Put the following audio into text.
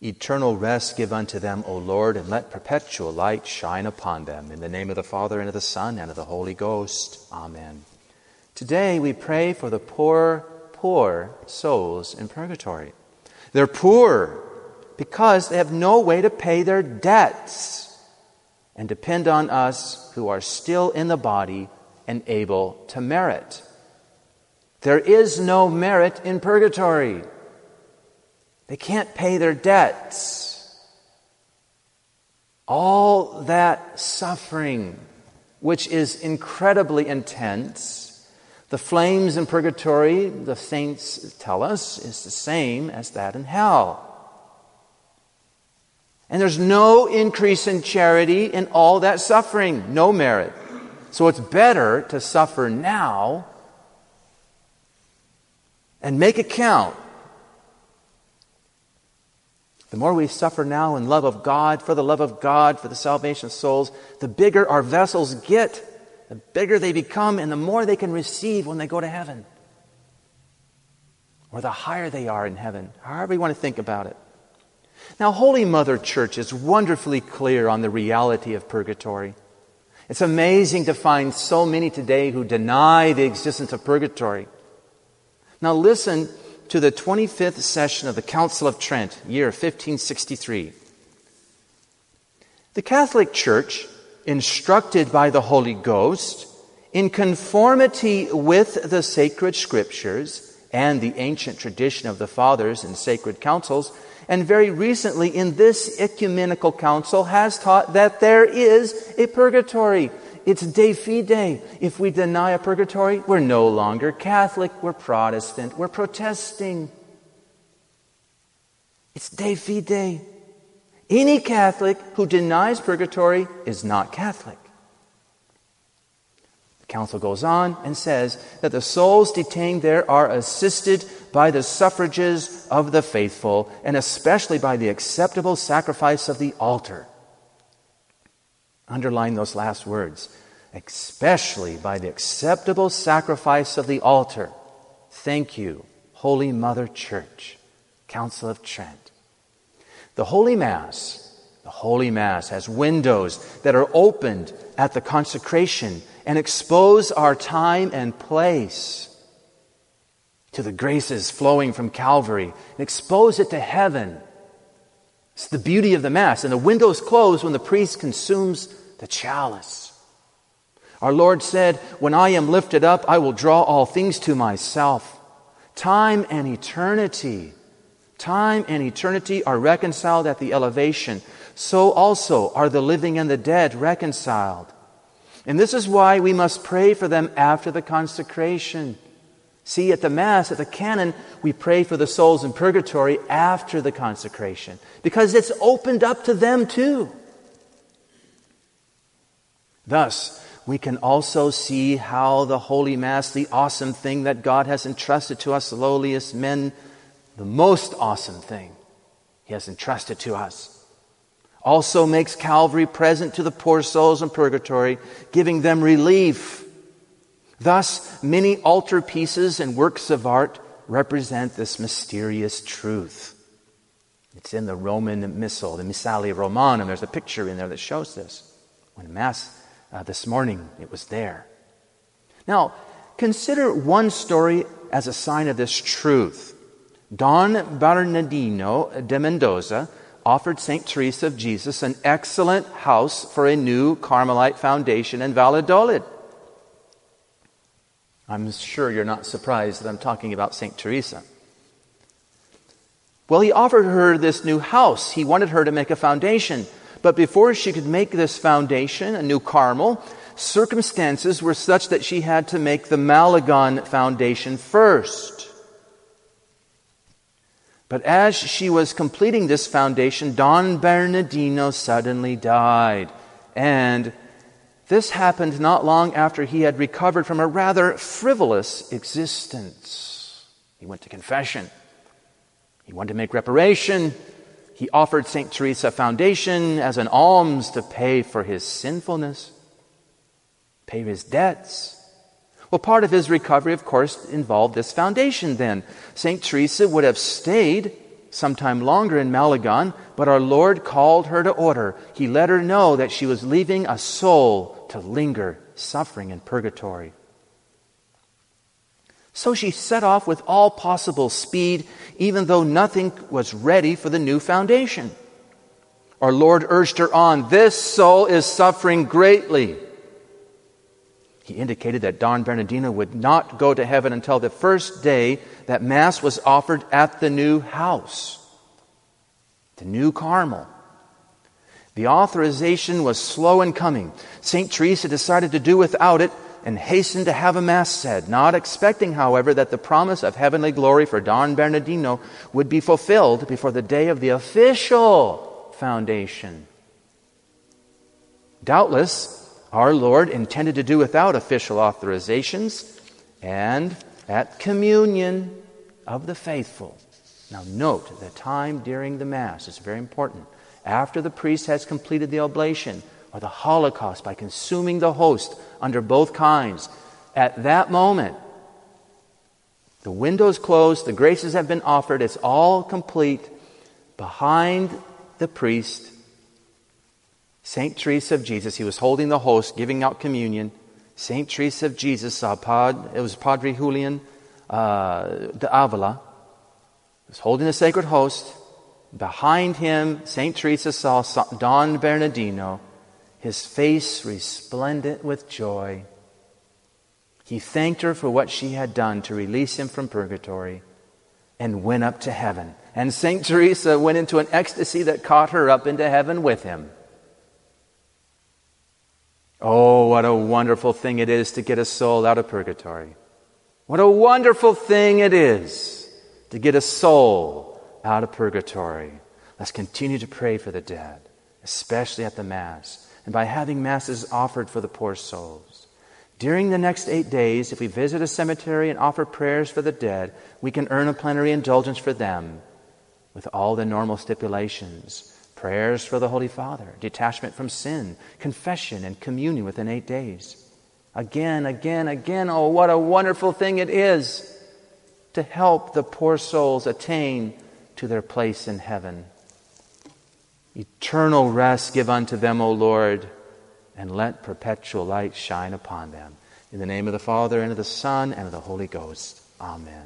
Eternal rest give unto them, O Lord, and let perpetual light shine upon them. In the name of the Father, and of the Son, and of the Holy Ghost. Amen. Today we pray for the poor, poor souls in purgatory. They're poor because they have no way to pay their debts and depend on us who are still in the body and able to merit. There is no merit in purgatory. They can't pay their debts. All that suffering, which is incredibly intense, the flames in purgatory, the saints tell us, is the same as that in hell. And there's no increase in charity in all that suffering, no merit. So it's better to suffer now and make it count the more we suffer now in love of God, for the love of God, for the salvation of souls, the bigger our vessels get, the bigger they become, and the more they can receive when they go to heaven. Or the higher they are in heaven, however you want to think about it. Now, Holy Mother Church is wonderfully clear on the reality of purgatory. It's amazing to find so many today who deny the existence of purgatory. Now, listen to the 25th session of the Council of Trent, year 1563. The Catholic Church, instructed by the Holy Ghost, in conformity with the sacred scriptures and the ancient tradition of the fathers and sacred councils, and very recently in this ecumenical council, has taught that there is a purgatory it's de fide. If we deny a purgatory, we're no longer Catholic, we're Protestant, we're protesting. It's de fide. Any Catholic who denies purgatory is not Catholic. The council goes on and says that the souls detained there are assisted by the suffrages of the faithful, and especially by the acceptable sacrifice of the altar. Underline those last words. Especially by the acceptable sacrifice of the altar. Thank you, Holy Mother Church, Council of Trent. The Holy Mass, the Holy Mass has windows that are opened at the consecration and expose our time and place to the graces flowing from Calvary and expose it to heaven. It's the beauty of the Mass. And the windows close when the priest consumes the chalice. Our Lord said, When I am lifted up, I will draw all things to myself. Time and eternity, time and eternity are reconciled at the elevation. So also are the living and the dead reconciled. And this is why we must pray for them after the consecration. See, at the Mass, at the canon, we pray for the souls in purgatory after the consecration because it's opened up to them too. Thus, we can also see how the Holy Mass, the awesome thing that God has entrusted to us, the lowliest men, the most awesome thing He has entrusted to us, also makes Calvary present to the poor souls in purgatory, giving them relief. Thus, many altar pieces and works of art represent this mysterious truth. It's in the Roman Missal, the Missale Romanum. There's a picture in there that shows this. When Mass uh, this morning. It was there. Now, consider one story as a sign of this truth. Don Bernardino de Mendoza offered St. Teresa of Jesus an excellent house for a new Carmelite foundation in Valladolid. I'm sure you're not surprised that I'm talking about St. Teresa. Well, he offered her this new house. He wanted her to make a foundation. But before she could make this foundation, a new Carmel, circumstances were such that she had to make the Malagon foundation first. But as she was completing this foundation, Don Bernardino suddenly died. And this happened not long after he had recovered from a rather frivolous existence. He went to confession. He wanted to make reparation. He offered St. Teresa Foundation as an alms to pay for his sinfulness, pay his debts. Well, part of his recovery, of course, involved this foundation then. St. Teresa would have stayed some time longer in Malagon, but our Lord called her to order. He let her know that she was leaving a soul to linger, suffering in purgatory. So she set off with all possible speed, even though nothing was ready for the new foundation. Our Lord urged her on. This soul is suffering greatly. He indicated that Don Bernardino would not go to heaven until the first day that Mass was offered at the new house, the new Carmel. The authorization was slow in coming. St. Teresa decided to do without it and hastened to have a Mass said, not expecting, however, that the promise of heavenly glory for Don Bernardino would be fulfilled before the day of the official foundation. Doubtless, our Lord intended to do without official authorizations and at communion of the faithful. Now, note the time during the Mass is very important. After the priest has completed the oblation or the Holocaust by consuming the host under both kinds, at that moment, the window's closed, the graces have been offered, it's all complete. Behind the priest St. Teresa of Jesus, he was holding the host, giving out communion. St. Teresa of Jesus saw Pod, it was Padre Julian uh, de Avila, was holding the sacred host. Behind him, St. Teresa saw Don Bernardino, his face resplendent with joy. He thanked her for what she had done to release him from purgatory and went up to heaven. And St. Teresa went into an ecstasy that caught her up into heaven with him. Oh, what a wonderful thing it is to get a soul out of purgatory. What a wonderful thing it is to get a soul out of purgatory. Let's continue to pray for the dead, especially at the Mass, and by having Masses offered for the poor souls. During the next eight days, if we visit a cemetery and offer prayers for the dead, we can earn a plenary indulgence for them with all the normal stipulations prayers for the Holy Father, detachment from sin, confession, and communion within eight days. Again, again, again, oh, what a wonderful thing it is to help the poor souls attain to their place in heaven. Eternal rest give unto them, O Lord, and let perpetual light shine upon them. In the name of the Father, and of the Son, and of the Holy Ghost. Amen.